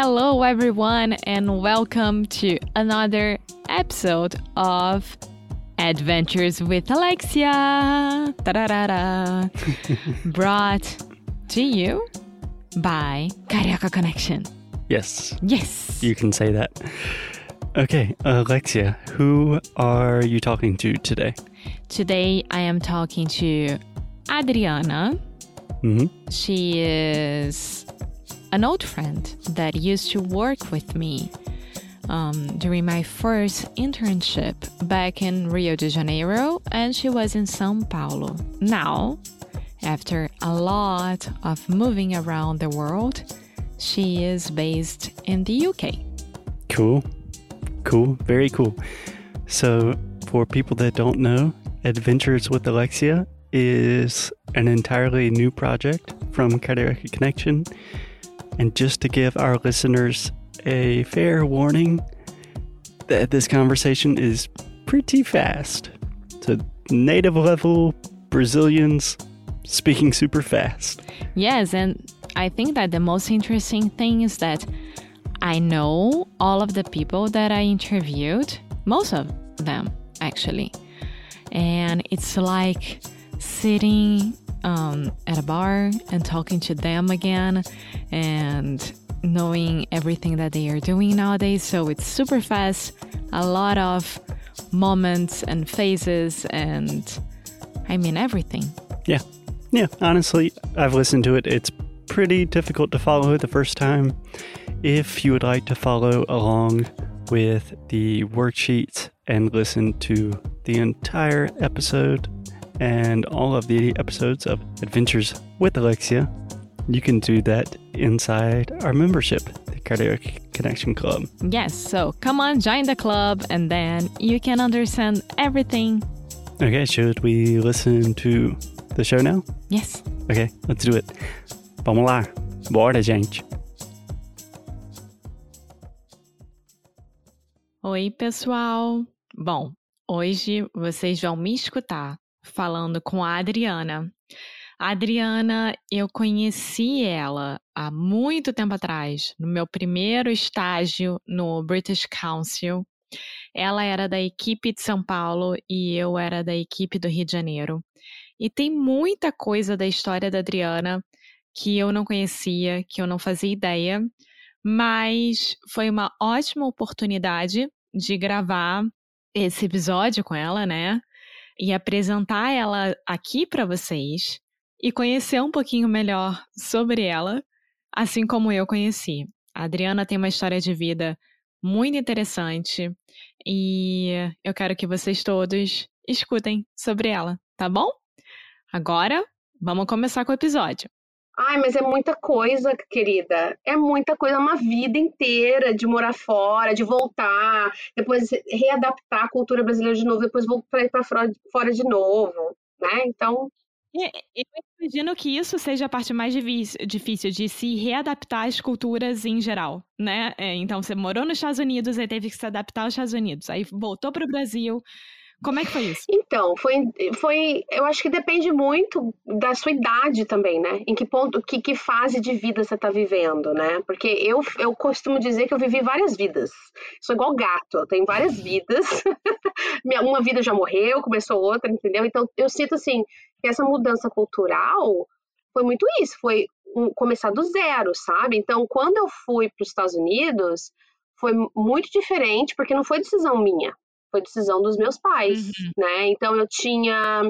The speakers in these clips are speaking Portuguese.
Hello, everyone, and welcome to another episode of Adventures with Alexia. Brought to you by Carioca Connection. Yes, Yes. you can say that. Okay, Alexia, who are you talking to today? Today I am talking to Adriana. hmm She is an old friend that used to work with me um, during my first internship back in Rio de Janeiro, and she was in Sao Paulo. Now, after a lot of moving around the world, she is based in the UK. Cool. Cool. Very cool. So, for people that don't know, Adventures with Alexia is an entirely new project from Karaoke Connection. And just to give our listeners a fair warning, that this conversation is pretty fast. So, native level Brazilians speaking super fast. Yes, and I think that the most interesting thing is that I know all of the people that I interviewed, most of them actually. And it's like sitting um, at a bar and talking to them again and knowing everything that they are doing nowadays. So it's super fast, a lot of moments and phases, and I mean everything. Yeah. Yeah. Honestly, I've listened to it. It's pretty difficult to follow the first time. If you would like to follow along with the worksheets and listen to the entire episode and all of the episodes of Adventures with Alexia, you can do that inside our membership, the Karaoke Connection Club. Yes, so come on, join the club, and then you can understand everything. Okay, should we listen to the show now? Yes. Ok, let's do it. Vamos lá. Bora, gente. Oi, pessoal! Bom, hoje vocês vão me escutar falando com a Adriana. A Adriana, eu conheci ela há muito tempo atrás, no meu primeiro estágio no British Council. Ela era da equipe de São Paulo e eu era da equipe do Rio de Janeiro. E tem muita coisa da história da Adriana que eu não conhecia, que eu não fazia ideia, mas foi uma ótima oportunidade de gravar esse episódio com ela, né? E apresentar ela aqui para vocês e conhecer um pouquinho melhor sobre ela, assim como eu conheci. A Adriana tem uma história de vida muito interessante e eu quero que vocês todos escutem sobre ela, tá bom? Agora, vamos começar com o episódio. Ai, mas é muita coisa, querida. É muita coisa, uma vida inteira de morar fora, de voltar, depois readaptar a cultura brasileira de novo, depois voltar para fora, de novo, né? Então, Eu imagino que isso seja a parte mais difícil de se readaptar às culturas em geral, né? É, Então, você morou nos Estados Unidos, aí teve que se adaptar aos Estados Unidos, aí voltou para o Brasil. Como é que foi isso? então, foi, foi, eu acho que depende muito da sua idade também, né? Em que ponto, que, que fase de vida você tá vivendo, né? Porque eu, eu costumo dizer que eu vivi várias vidas. Sou igual gato, eu tenho várias vidas. Uma vida já morreu, começou outra, entendeu? Então, eu sinto assim, que essa mudança cultural foi muito isso, foi um, começar do zero, sabe? Então, quando eu fui para os Estados Unidos, foi muito diferente, porque não foi decisão minha, foi decisão dos meus pais, uhum. né? Então, eu tinha.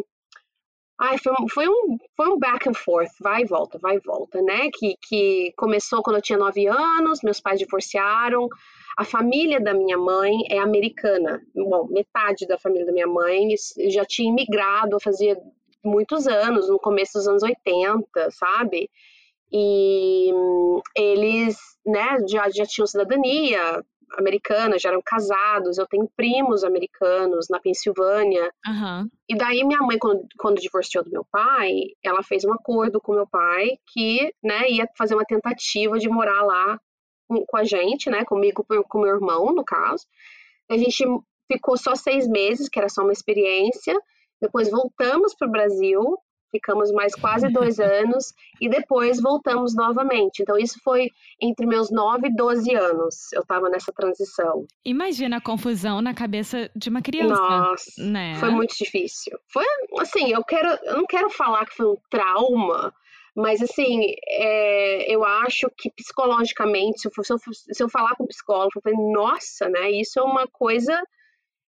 Ai, foi, foi, um, foi um back and forth, vai e volta, vai e volta, né? Que, que começou quando eu tinha nove anos, meus pais divorciaram. A família da minha mãe é americana. Bom, metade da família da minha mãe já tinha imigrado, fazia muitos anos, no começo dos anos 80, sabe? E hum, eles, né, já, já tinham cidadania americana, já eram casados. Eu tenho primos americanos na Pensilvânia. Uhum. E daí minha mãe, quando, quando divorciou do meu pai, ela fez um acordo com meu pai que, né, ia fazer uma tentativa de morar lá com, com a gente, né, comigo, com meu irmão, no caso. A gente ficou só seis meses, que era só uma experiência. Depois voltamos para o Brasil, ficamos mais quase dois anos e depois voltamos novamente. Então, isso foi entre meus 9 e 12 anos. Eu estava nessa transição. Imagina a confusão na cabeça de uma criança. Nossa, né? foi muito difícil. Foi assim, eu quero, eu não quero falar que foi um trauma, mas assim, é, eu acho que psicologicamente, se eu, se, eu, se eu falar com um psicólogo, eu falei, nossa, né? Isso é uma coisa.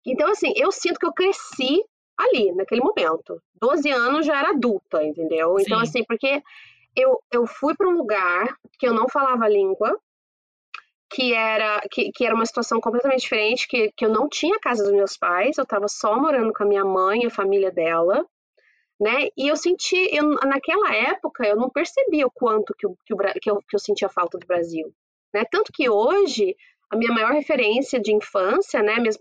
Então, assim, eu sinto que eu cresci ali, naquele momento. 12 anos já era adulta, entendeu? Então, Sim. Então, assim, porque eu, eu fui para um lugar que eu não falava a língua, que era, que, que era uma situação completamente diferente, que, que eu não tinha a casa dos meus pais, eu estava só morando com a minha mãe e a família dela, né? E eu senti, eu, naquela época, eu não percebi o quanto que, o, que, o, que, eu, que eu sentia falta do Brasil, né? Tanto que hoje, a minha maior referência de infância, né? Minhas,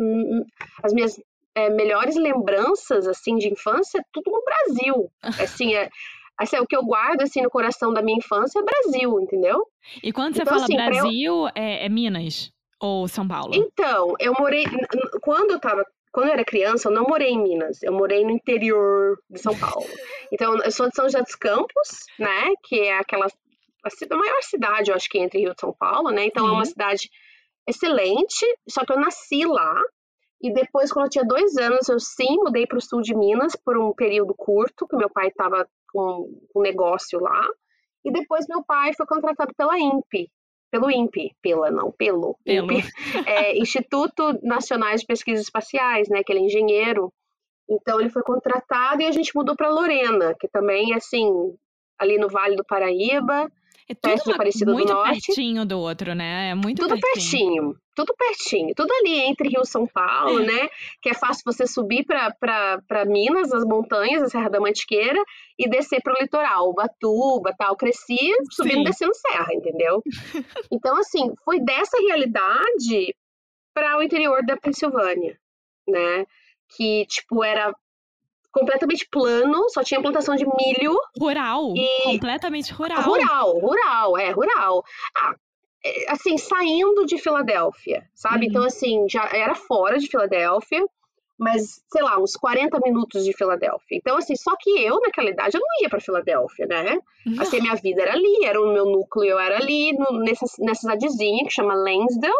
as minhas é, melhores lembranças assim de infância é tudo no Brasil. Assim, é, assim, o que eu guardo assim no coração da minha infância é Brasil, entendeu? E quando você então, fala assim, Brasil, eu... é, é, Minas ou São Paulo? Então, eu morei quando eu tava quando eu era criança, eu não morei em Minas, eu morei no interior de São Paulo. Então, eu sou de São José dos Campos, né, que é aquela a maior cidade, eu acho que entre Rio e São Paulo, né? Então, é uma cidade excelente, só que eu nasci lá, e depois, quando eu tinha dois anos, eu sim mudei para o sul de Minas por um período curto, que meu pai estava com um negócio lá. E depois meu pai foi contratado pela INPE, pelo INPE, pela não, pelo, pelo. INPE, é, Instituto Nacional de Pesquisas Espaciais, né, que ele é engenheiro. Então ele foi contratado e a gente mudou para Lorena, que também é assim, ali no Vale do Paraíba, é tudo uma, Aparecida muito do Norte. pertinho do outro, né? É muito tudo pertinho. pertinho. Tudo pertinho. Tudo ali entre Rio e São Paulo, é. né? Que é fácil você subir para Minas, as montanhas, a Serra da Mantiqueira, e descer para o litoral, Ubatuba, tal. Cresci subindo e descendo serra, entendeu? então, assim, foi dessa realidade para o interior da Pensilvânia, né? Que, tipo, era completamente plano, só tinha plantação de milho. Rural. E... Completamente rural. Rural, rural, é, rural. Ah, é, assim, saindo de Filadélfia, sabe? Uhum. Então, assim, já era fora de Filadélfia, mas, sei lá, uns 40 minutos de Filadélfia. Então, assim, só que eu, naquela idade, eu não ia para Filadélfia, né? Não. Assim, minha vida era ali, era o meu núcleo, eu era ali, no, nessa, nessa cidadezinha que chama Lansdale,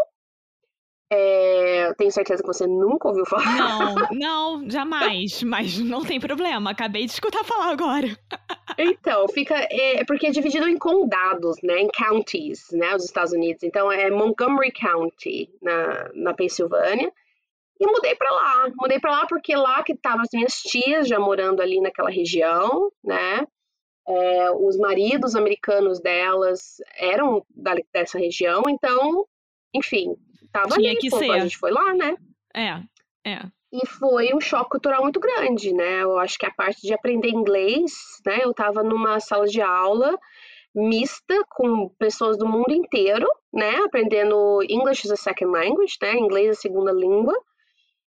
é, tenho certeza que você nunca ouviu falar. Não, não, jamais. Mas não tem problema. Acabei de escutar falar agora. Então, fica. É, é porque é dividido em condados, né? Em counties, né? Os Estados Unidos. Então, é Montgomery County, na, na Pensilvânia. E mudei para lá. Mudei para lá porque lá que estavam as minhas tias já morando ali naquela região, né? É, os maridos americanos delas eram dessa região, então, enfim, tava Tinha ali, que pô, ser. a gente foi lá, né? É, é. E foi um choque cultural muito grande, né? Eu acho que a parte de aprender inglês, né? Eu tava numa sala de aula mista com pessoas do mundo inteiro, né? Aprendendo English as a second language, né? Inglês a segunda língua.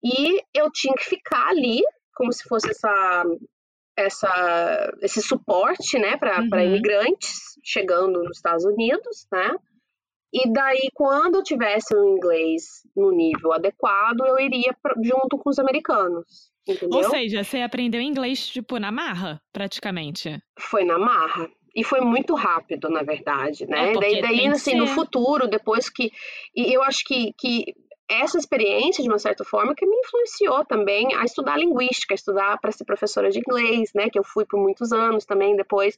E eu tinha que ficar ali como se fosse essa essa esse suporte, né, para uhum. imigrantes chegando nos Estados Unidos, né? E daí, quando eu tivesse o inglês no nível adequado, eu iria junto com os americanos. Entendeu? Ou seja, você aprendeu inglês, tipo, na marra, praticamente. Foi na marra. E foi muito rápido, na verdade, né? É daí, daí assim, no futuro, depois que. E eu acho que, que essa experiência, de uma certa forma, que me influenciou também a estudar linguística, a estudar para ser professora de inglês, né? Que eu fui por muitos anos também depois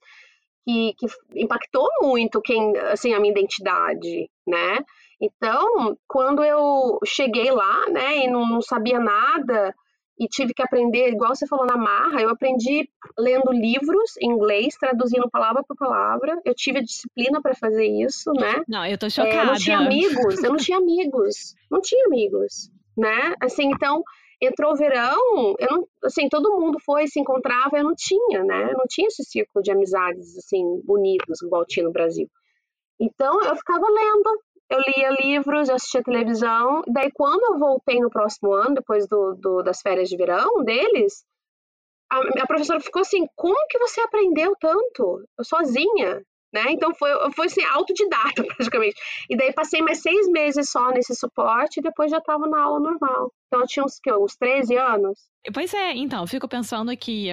que, que impactou muito quem, assim, a minha identidade, né? Então, quando eu cheguei lá, né, e não, não sabia nada, e tive que aprender, igual você falou na marra, eu aprendi lendo livros em inglês, traduzindo palavra por palavra. Eu tive a disciplina para fazer isso, né? Não, eu tô chocada. É, eu não tinha amigos, eu não tinha amigos, não tinha amigos, né? Assim, então, entrou o verão, eu não, assim, todo mundo foi, se encontrava, eu não tinha, né? Eu não tinha esse círculo de amizades, assim, bonitos, igual tinha no Brasil. Então, eu ficava lendo, eu lia livros, eu assistia televisão. Daí, quando eu voltei no próximo ano, depois do, do das férias de verão deles, a, a, professora ficou assim: como que você aprendeu tanto? Eu sozinha. Né? Então foi, foi assim, autodidata praticamente. E daí passei mais seis meses só nesse suporte e depois já estava na aula normal. Então eu tinha uns, uns 13 anos. Pois é, então, eu fico pensando que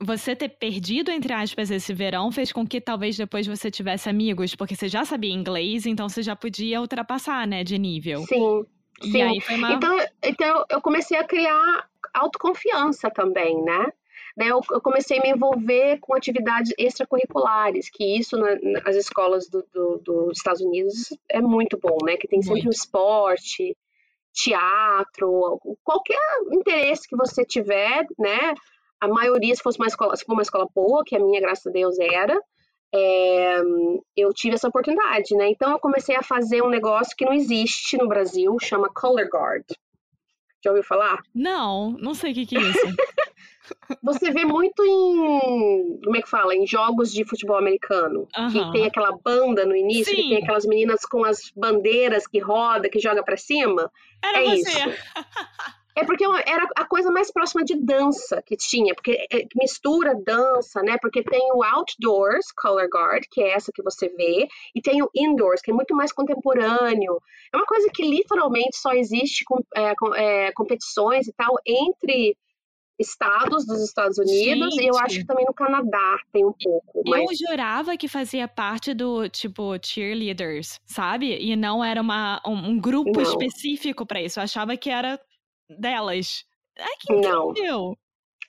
você ter perdido, entre aspas, esse verão fez com que talvez depois você tivesse amigos, porque você já sabia inglês, então você já podia ultrapassar, né, de nível. Sim. Sim. Uma... então, então eu comecei a criar autoconfiança também, né? Daí eu, eu comecei a me envolver com atividades extracurriculares, que isso na, nas escolas do, do, dos Estados Unidos é muito bom, né? Que tem sempre muito. um esporte, teatro, qualquer interesse que você tiver, né? a maioria, se fosse uma escola, se for uma escola boa, que a minha, graças a Deus, era, é, eu tive essa oportunidade, né? Então eu comecei a fazer um negócio que não existe no Brasil, chama Color Guard. Já ouviu falar? Não, não sei o que, que é isso. Você vê muito em. Como é que fala? Em jogos de futebol americano. Que tem aquela banda no início, Sim. que tem aquelas meninas com as bandeiras que roda, que joga para cima. Era é você. isso. É porque era a coisa mais próxima de dança que tinha, porque é, mistura dança, né? Porque tem o outdoors color guard, que é essa que você vê, e tem o indoors, que é muito mais contemporâneo. É uma coisa que literalmente só existe com, é, com é, competições e tal entre estados dos Estados Unidos Gente. e eu acho que também no Canadá tem um pouco. Mas... Eu jurava que fazia parte do tipo cheerleaders, sabe? E não era uma, um, um grupo não. específico para isso. Eu achava que era delas. Ai, que incrível!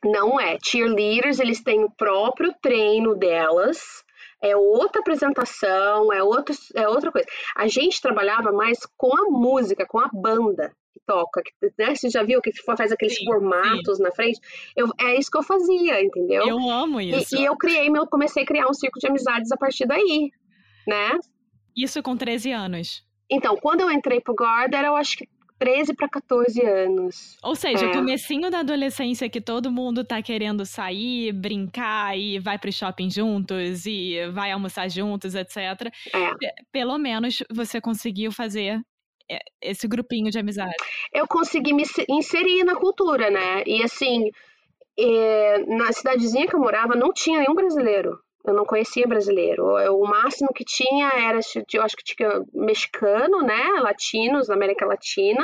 Não, não é. Cheerleaders, eles têm o próprio treino delas. É outra apresentação, é, outro, é outra coisa. A gente trabalhava mais com a música, com a banda que toca. Né? Você já viu que faz aqueles sim, formatos sim. na frente? Eu, é isso que eu fazia, entendeu? Eu amo isso. E, e eu criei, meu, comecei a criar um círculo de amizades a partir daí, né? Isso com 13 anos. Então, quando eu entrei pro era eu acho que 13 para 14 anos. Ou seja, é. o comecinho da adolescência que todo mundo tá querendo sair, brincar e vai pro shopping juntos e vai almoçar juntos, etc. É. Pelo menos você conseguiu fazer é, esse grupinho de amizade. Eu consegui me inserir na cultura, né? E assim, é, na cidadezinha que eu morava não tinha nenhum brasileiro. Eu não conhecia brasileiro. O máximo que tinha era, eu acho que tinha mexicano, né? Latinos, na América Latina.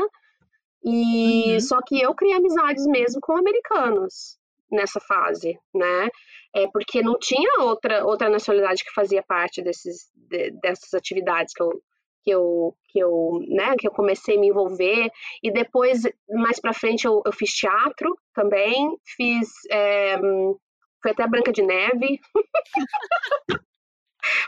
E uhum. só que eu criei amizades mesmo com americanos nessa fase, né? É porque não tinha outra outra nacionalidade que fazia parte desses de, dessas atividades que eu que eu que eu né que eu comecei a me envolver e depois mais para frente eu, eu, fiz teatro também fiz é, foi até a Branca de Neve.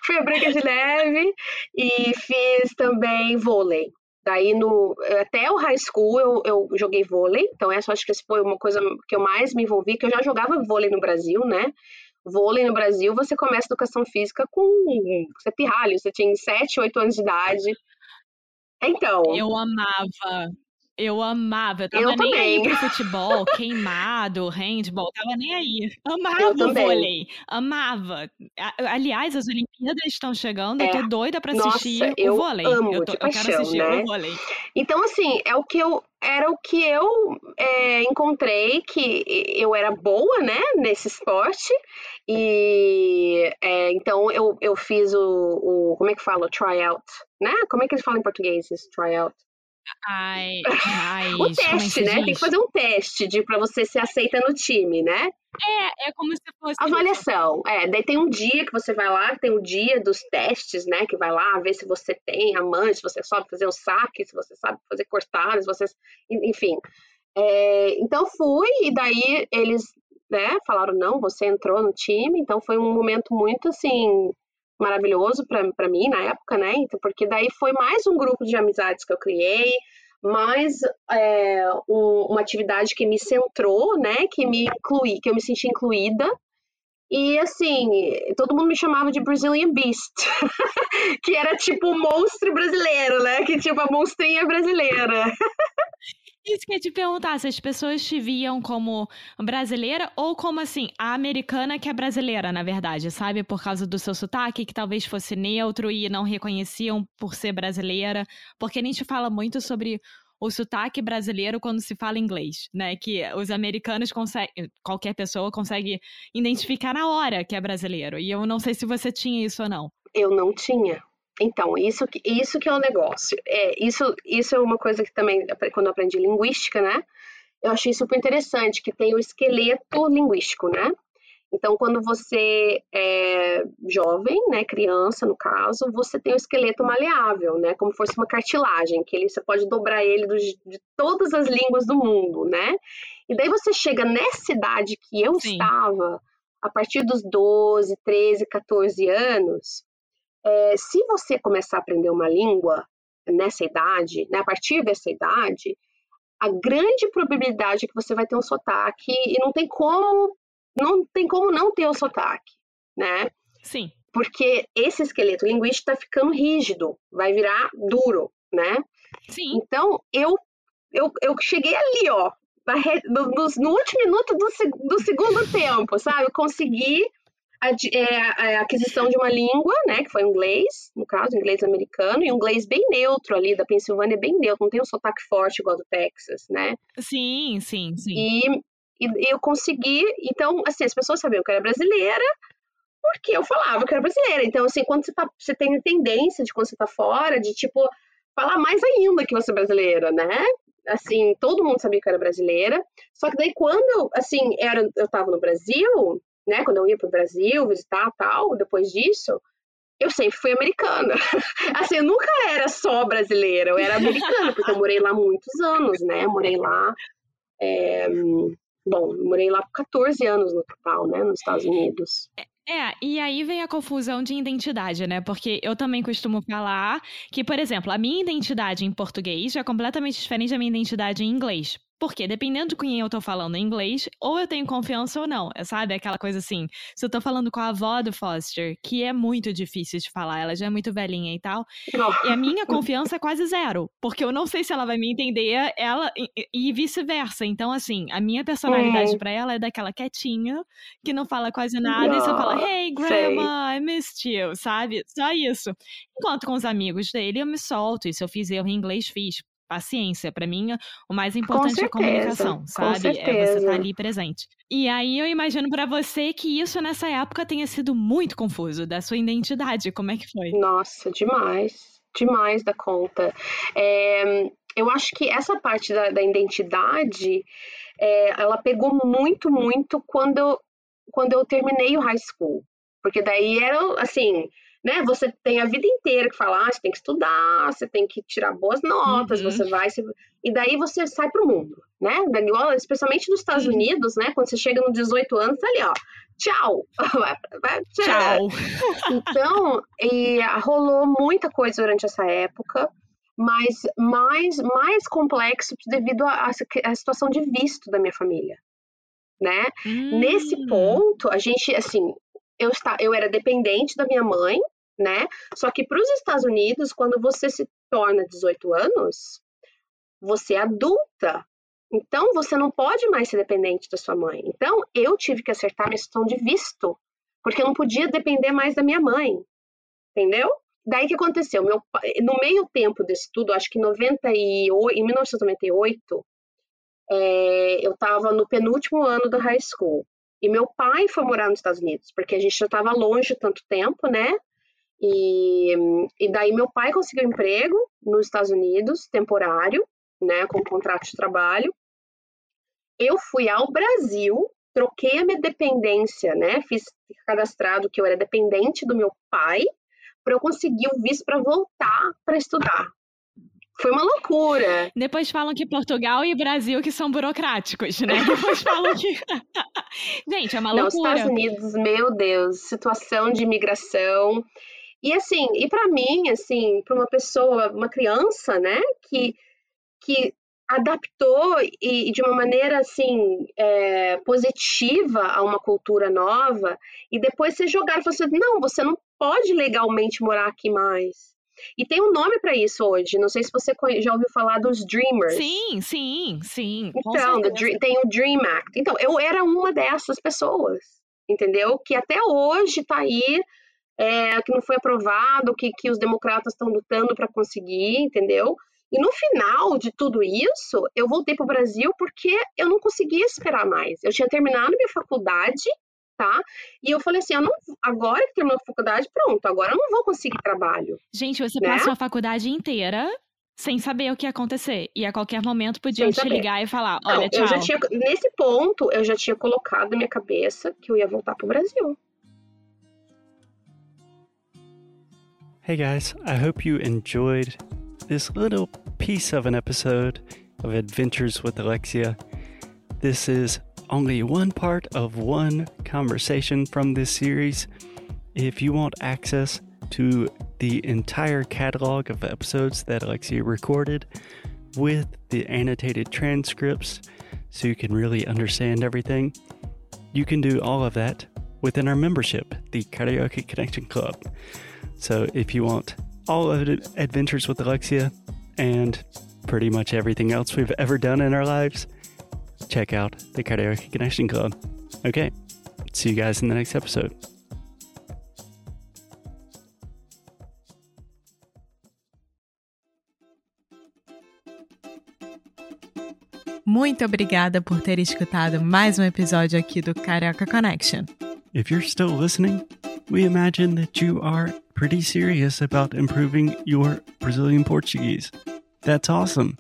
Fui a Branca de Neve e fiz também vôlei. Daí, no, até o high school, eu, eu joguei vôlei. Então, essa acho que essa foi uma coisa que eu mais me envolvi, que eu já jogava vôlei no Brasil, né? Vôlei no Brasil, você começa educação física com... Você é pirralho, você tinha 7, 8 anos de idade. Então... Eu amava eu amava, eu tava eu nem também. aí pro futebol, queimado, handball, tava nem aí. Amava o vôlei, amava. Aliás, as Olimpíadas estão chegando, é. eu tô é. doida pra assistir Nossa, o vôlei. Amo eu, tô, eu paixão, quero assistir né? o vôlei. Então, assim, é o que eu era o que eu é, encontrei que eu era boa, né, nesse esporte. E é, então eu, eu fiz o, o, como é que fala, o tryout, né? Como é que eles falam em português, esse tryout? Ai, ai, o teste, né? Diz? Tem que fazer um teste de para você ser aceita no time, né? É, é como se fosse. Avaliação. É, daí tem um dia que você vai lá, tem o dia dos testes, né? Que vai lá ver se você tem amante, se você sabe fazer o saque, se você sabe fazer cortadas, você. Enfim. É, então fui, e daí eles né? Falaram, não, você entrou no time, então foi um momento muito, assim, maravilhoso para mim na época, né? Então, porque daí foi mais um grupo de amizades que eu criei, mais é, um, uma atividade que me centrou, né? Que me inclui, que eu me senti incluída. E assim, todo mundo me chamava de Brazilian Beast, que era tipo o monstro brasileiro, né? Que tipo a monstrinha brasileira. Isso que eu ia te perguntar, se as pessoas te viam como brasileira ou como assim, a americana que é brasileira, na verdade, sabe? Por causa do seu sotaque, que talvez fosse neutro e não reconheciam por ser brasileira. Porque a gente fala muito sobre o sotaque brasileiro quando se fala inglês, né? Que os americanos conseguem, qualquer pessoa consegue identificar na hora que é brasileiro. E eu não sei se você tinha isso ou não. Eu não tinha. Então, isso, isso que é o negócio. É, isso, isso é uma coisa que também, quando eu aprendi linguística, né? Eu achei super interessante, que tem o esqueleto linguístico, né? Então, quando você é jovem, né, criança no caso, você tem o esqueleto maleável, né, como fosse uma cartilagem, que ele, você pode dobrar ele do, de todas as línguas do mundo, né? E daí você chega nessa idade que eu Sim. estava, a partir dos 12, 13, 14 anos, é, se você começar a aprender uma língua nessa idade, né, a partir dessa idade, a grande probabilidade é que você vai ter um sotaque e não tem como não tem como não ter o sotaque, né? Sim. Porque esse esqueleto linguístico está ficando rígido, vai virar duro, né? Sim. Então, eu, eu, eu cheguei ali, ó, no, no, no último minuto do, do segundo tempo, sabe? Eu consegui a, é, a, aquisição de uma língua, né, que foi inglês, no caso, inglês americano, e um inglês bem neutro ali, da Pensilvânia, bem neutro, não tem um sotaque forte igual do Texas, né? Sim, sim, sim. E, e eu consegui, então, assim, as pessoas sabiam que eu era brasileira, porque eu falava que eu era brasileira. Então, assim, quando você, tá, você tem a tendência de quando você tá fora, de, tipo, falar mais ainda que você é brasileira, né? Assim, todo mundo sabia que eu era brasileira. Só que daí, quando assim, era, eu tava no Brasil, né, quando eu ia para o Brasil visitar tal, depois disso, eu sempre fui americana. assim, eu nunca era só brasileira, eu era americana, porque eu morei lá muitos anos, né? Morei lá. É, bom, morei lá por 14 anos no total, né, nos Estados Unidos. É, e aí vem a confusão de identidade, né? Porque eu também costumo falar que, por exemplo, a minha identidade em português é completamente diferente da minha identidade em inglês. Porque dependendo de quem eu tô falando em inglês, ou eu tenho confiança ou não, é, sabe? Aquela coisa assim, se eu tô falando com a avó do Foster, que é muito difícil de falar, ela já é muito velhinha e tal, e a minha confiança é quase zero, porque eu não sei se ela vai me entender, ela e, e vice-versa. Então, assim, a minha personalidade é. para ela é daquela quietinha, que não fala quase nada, não, e só fala, hey, grandma, sei. I missed you, sabe? Só isso. Enquanto com os amigos dele, eu me solto, e se eu fiz erro em inglês, fiz paciência. Para mim, o mais importante certeza, é a comunicação, sabe? É você estar tá ali presente. E aí eu imagino para você que isso nessa época tenha sido muito confuso da sua identidade. Como é que foi? Nossa, demais. Demais da conta. É, eu acho que essa parte da, da identidade, é, ela pegou muito, muito quando eu, quando eu terminei o high school. Porque daí era, assim, né? Você tem a vida inteira que falar, ah, você tem que estudar, você tem que tirar boas notas, uhum. você vai, você... e daí você sai para o mundo, né? Igual, especialmente nos Estados uhum. Unidos, né? Quando você chega nos 18 anos, tá ali, ó, tchau, tchau. Então, e rolou muita coisa durante essa época, mas mais, mais complexo devido à situação de visto da minha família, né? Nesse hum. ponto, a gente, assim, eu, está, eu era dependente da minha mãe, né? Só que para os Estados Unidos, quando você se torna 18 anos, você é adulta. Então, você não pode mais ser dependente da sua mãe. Então, eu tive que acertar minha questão de visto, porque eu não podia depender mais da minha mãe. Entendeu? Daí que aconteceu? Meu, no meio tempo desse tudo, acho que 98, em 1998, é, eu estava no penúltimo ano da high school. E meu pai foi morar nos Estados Unidos, porque a gente já estava longe tanto tempo, né? E, e daí meu pai conseguiu emprego nos Estados Unidos, temporário, né, com contrato de trabalho. Eu fui ao Brasil, troquei a minha dependência, né, fiz cadastrado que eu era dependente do meu pai, para eu conseguir o visto para voltar para estudar. Foi uma loucura. Depois falam que Portugal e Brasil que são burocráticos, né? Depois falam que. Gente, é uma Não, loucura. Estados Unidos, meu Deus, situação de imigração. E assim, e para mim, assim, para uma pessoa, uma criança, né, que, que adaptou e, e de uma maneira assim é, positiva a uma cultura nova, e depois ser jogado e falar assim, não, você não pode legalmente morar aqui mais. E tem um nome para isso hoje. Não sei se você já ouviu falar dos Dreamers. Sim, sim, sim. Então, tem o Dream Act. Então, eu era uma dessas pessoas, entendeu? Que até hoje está aí, é, que não foi aprovado, que, que os democratas estão lutando para conseguir, entendeu? E no final de tudo isso, eu voltei para o Brasil porque eu não conseguia esperar mais. Eu tinha terminado minha faculdade tá? E eu falei assim, eu não, agora que terminou a faculdade, pronto, agora eu não vou conseguir trabalho. Gente, você né? passou a faculdade inteira sem saber o que ia acontecer. E a qualquer momento podiam te ligar e falar, olha, não, tchau. Eu já tinha, nesse ponto, eu já tinha colocado na minha cabeça que eu ia voltar pro Brasil. Hey guys, I hope you enjoyed this little piece of an episode of Adventures with Alexia. This is only one part of one conversation from this series. If you want access to the entire catalog of episodes that Alexia recorded with the annotated transcripts so you can really understand everything, you can do all of that within our membership, the Karaoke Connection Club. So if you want all of the adventures with Alexia and pretty much everything else we've ever done in our lives, check out the Karaoke Connection Club. Okay, see you guys in the next episode. Muito obrigada por ter escutado mais um episódio aqui do Carioca Connection. If you're still listening, we imagine that you are pretty serious about improving your Brazilian Portuguese. That's awesome.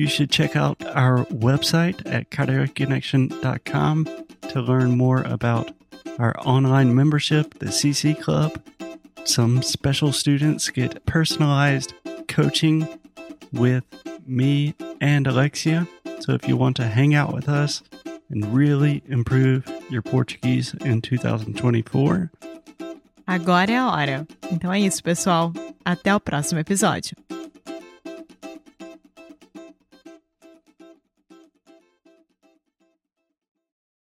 You should check out our website at karaokeconnection.com to learn more about our online membership, the CC Club. Some special students get personalized coaching with me and Alexia. So if you want to hang out with us and really improve your Portuguese in 2024, Agora é a hora. Então é isso, pessoal. Até o próximo episódio.